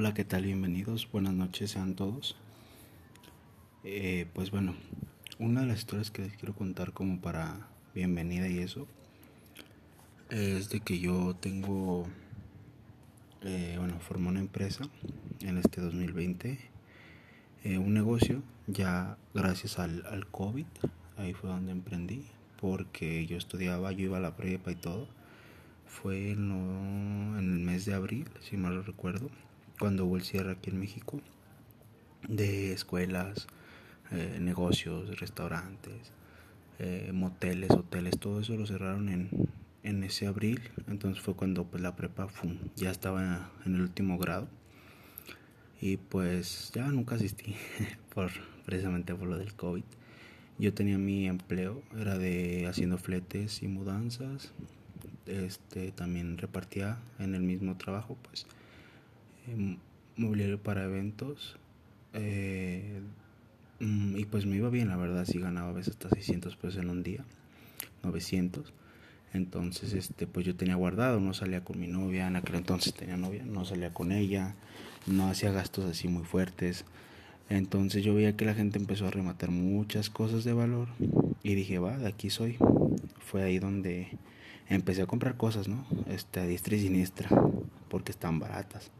Hola, ¿qué tal? Bienvenidos. Buenas noches sean todos. Eh, pues bueno, una de las historias que les quiero contar como para bienvenida y eso es de que yo tengo, eh, bueno, formé una empresa en este 2020, eh, un negocio ya gracias al, al COVID, ahí fue donde emprendí, porque yo estudiaba, yo iba a la prepa y todo. Fue en, el mes de abril, si mal lo recuerdo cuando hubo el cierre aquí en México de escuelas, eh, negocios, restaurantes, eh, moteles, hoteles, todo eso lo cerraron en, en ese abril. Entonces fue cuando pues, la prepa ya estaba en el último grado. Y pues ya nunca asistí por precisamente por lo del COVID. Yo tenía mi empleo, era de haciendo fletes y mudanzas. Este también repartía en el mismo trabajo, pues mobiliario para eventos. Eh, mm, y pues me iba bien, la verdad, si ganaba a veces hasta 600 pesos en un día, 900. Entonces, este, pues yo tenía guardado, no salía con mi novia, en aquel entonces tenía novia, no salía con ella, no hacía gastos así muy fuertes. Entonces yo veía que la gente empezó a rematar muchas cosas de valor y dije, va, de aquí soy. Fue ahí donde empecé a comprar cosas, ¿no? Este, a diestra y siniestra, porque están baratas.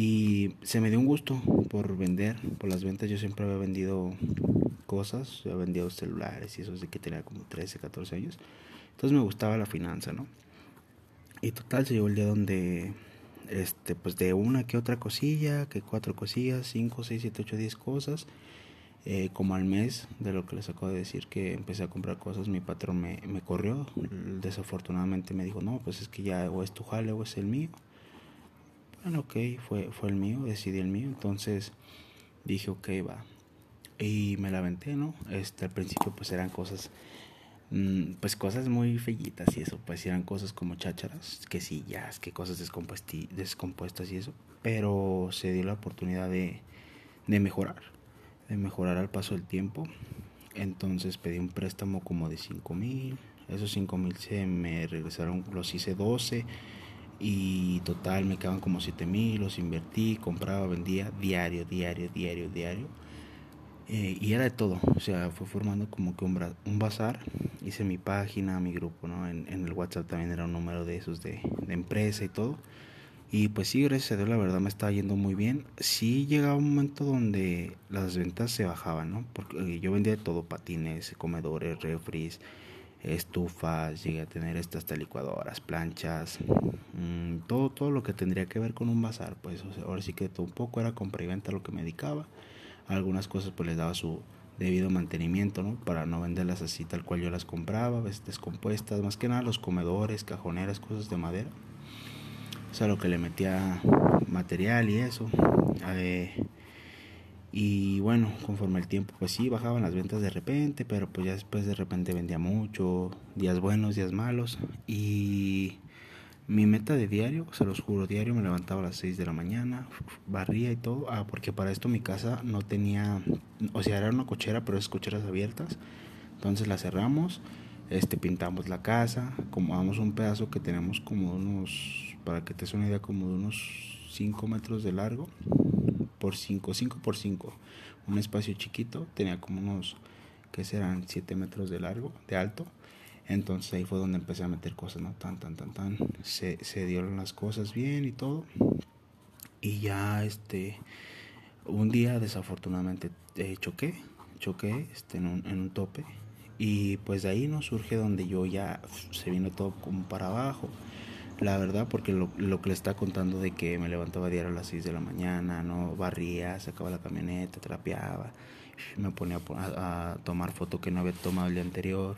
Y se me dio un gusto por vender, por las ventas. Yo siempre había vendido cosas, había vendido celulares y eso de que tenía como 13, 14 años. Entonces me gustaba la finanza, ¿no? Y total, se llegó el día donde, este, pues de una que otra cosilla, que cuatro cosillas, cinco, seis, siete, ocho, diez cosas. Eh, como al mes de lo que les acabo de decir que empecé a comprar cosas, mi patrón me, me corrió. Desafortunadamente me dijo, no, pues es que ya o es tu jale o es el mío. Bueno, ok, fue, fue el mío, decidí el mío, entonces dije, ok, va. Y me la aventé, ¿no? Este, al principio pues eran cosas, mm, pues cosas muy fellitas y eso, pues eran cosas como chácharas, que sillas, que cosas descompuestas y eso, pero se dio la oportunidad de, de mejorar, de mejorar al paso del tiempo. Entonces pedí un préstamo como de 5 mil, esos 5 mil se me regresaron, los hice 12 y total me quedaban como 7 mil, los invertí, compraba, vendía diario, diario, diario, diario. Eh, y era de todo, o sea, fue formando como que un, un bazar. Hice mi página, mi grupo, ¿no? En, el WhatsApp también era un número de esos de, de, empresa y todo. Y pues sí, gracias a Dios, la verdad me estaba yendo muy bien. Sí llegaba un momento donde las ventas se bajaban, ¿no? Porque yo vendía de todo, patines, comedores, refris, estufas, llegué a tener estas licuadoras, planchas, mmm, todo, todo lo que tendría que ver con un bazar, pues ahora sí que todo un poco era compra y venta lo que me dedicaba. Algunas cosas pues les daba su debido mantenimiento, ¿no? Para no venderlas así tal cual yo las compraba, veces descompuestas, más que nada los comedores, cajoneras, cosas de madera. O sea, lo que le metía material y eso. Eh, y bueno, conforme el tiempo, pues sí, bajaban las ventas de repente, pero pues ya después de repente vendía mucho, días buenos, días malos. Y mi meta de diario, se los juro, diario me levantaba a las 6 de la mañana, barría y todo. Ah, porque para esto mi casa no tenía, o sea, era una cochera, pero es cocheras abiertas. Entonces la cerramos, este, pintamos la casa, acomodamos un pedazo que tenemos como unos, para que te des una idea, como de unos 5 metros de largo por 5, 5 por 5, un espacio chiquito, tenía como unos, que serán 7 metros de largo, de alto. Entonces ahí fue donde empecé a meter cosas, ¿no? Tan, tan, tan, tan. Se, se dieron las cosas bien y todo. Y ya, este, un día desafortunadamente eh, choqué, choqué este, en, un, en un tope. Y pues de ahí no surge donde yo ya se vino todo como para abajo la verdad, porque lo, lo, que le está contando de que me levantaba diario a las 6 de la mañana, no barría, sacaba la camioneta, trapeaba, me ponía a, tomar foto que no había tomado el día anterior.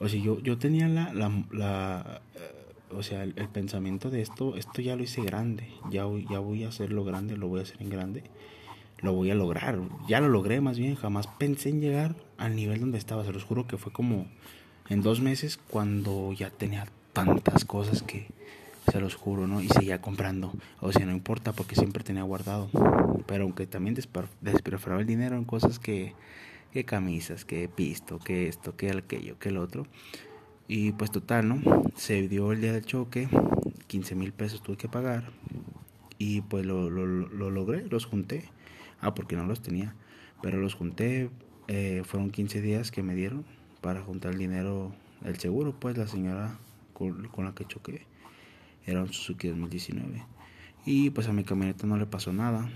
O sea, yo, yo tenía la, la, la eh, o sea, el, pensamiento de esto, esto ya lo hice grande, ya, ya voy a hacerlo grande, lo voy a hacer en grande, lo voy a lograr, ya lo logré más bien, jamás pensé en llegar al nivel donde estaba, se los juro que fue como en dos meses cuando ya tenía tantas cosas que se los juro, ¿no? Y seguía comprando. O sea, no importa porque siempre tenía guardado. Pero aunque también despreferaba el dinero en cosas que, que camisas, que pisto, que esto, que aquello, que el otro. Y pues total, ¿no? Se dio el día del choque, 15 mil pesos tuve que pagar. y pues lo, lo, lo logré, los junté. Ah, porque no los tenía, pero los junté, eh, fueron 15 días que me dieron para juntar el dinero, el seguro, pues la señora con, con la que choqué era un Suzuki 2019 y pues a mi camioneta no le pasó nada.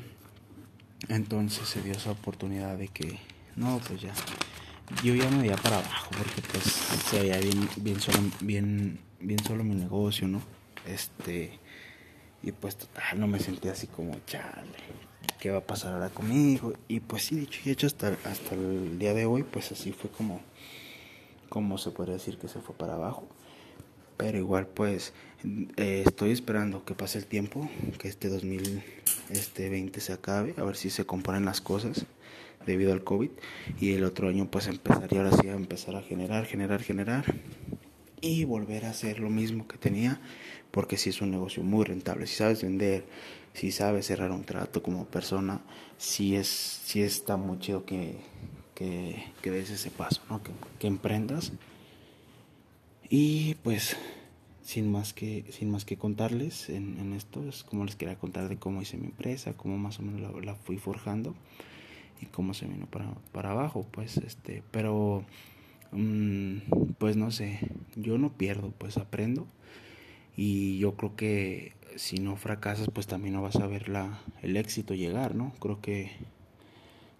Entonces se dio esa oportunidad de que, no, pues ya, yo ya me veía para abajo porque pues se veía bien, bien solo, bien, bien solo mi negocio, ¿no? Este, y pues total, no me sentía así como, chale, ¿qué va a pasar ahora conmigo? Y pues sí, dicho y hecho, hasta, hasta el día de hoy, pues así fue como, como se podría decir que se fue para abajo. Pero igual pues eh, estoy esperando que pase el tiempo, que este 2020 se acabe, a ver si se componen las cosas debido al COVID y el otro año pues empezaría ahora sí a empezar a generar, generar, generar y volver a hacer lo mismo que tenía porque si es un negocio muy rentable, si sabes vender, si sabes cerrar un trato como persona, si es, si está muy chido que, que, que des ese paso, ¿no? que, que emprendas y pues sin más que, sin más que contarles en, en, esto, es como les quería contar de cómo hice mi empresa, cómo más o menos la, fui forjando y cómo se vino para, para abajo, pues este, pero um, pues no sé, yo no pierdo, pues aprendo y yo creo que si no fracasas pues también no vas a ver la, el éxito llegar, ¿no? Creo que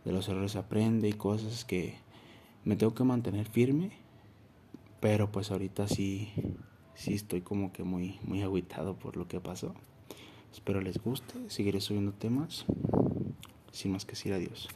de los errores aprende y cosas que me tengo que mantener firme pero pues ahorita sí, sí estoy como que muy, muy aguitado por lo que pasó. Espero les guste, seguiré subiendo temas. Sin más que decir adiós.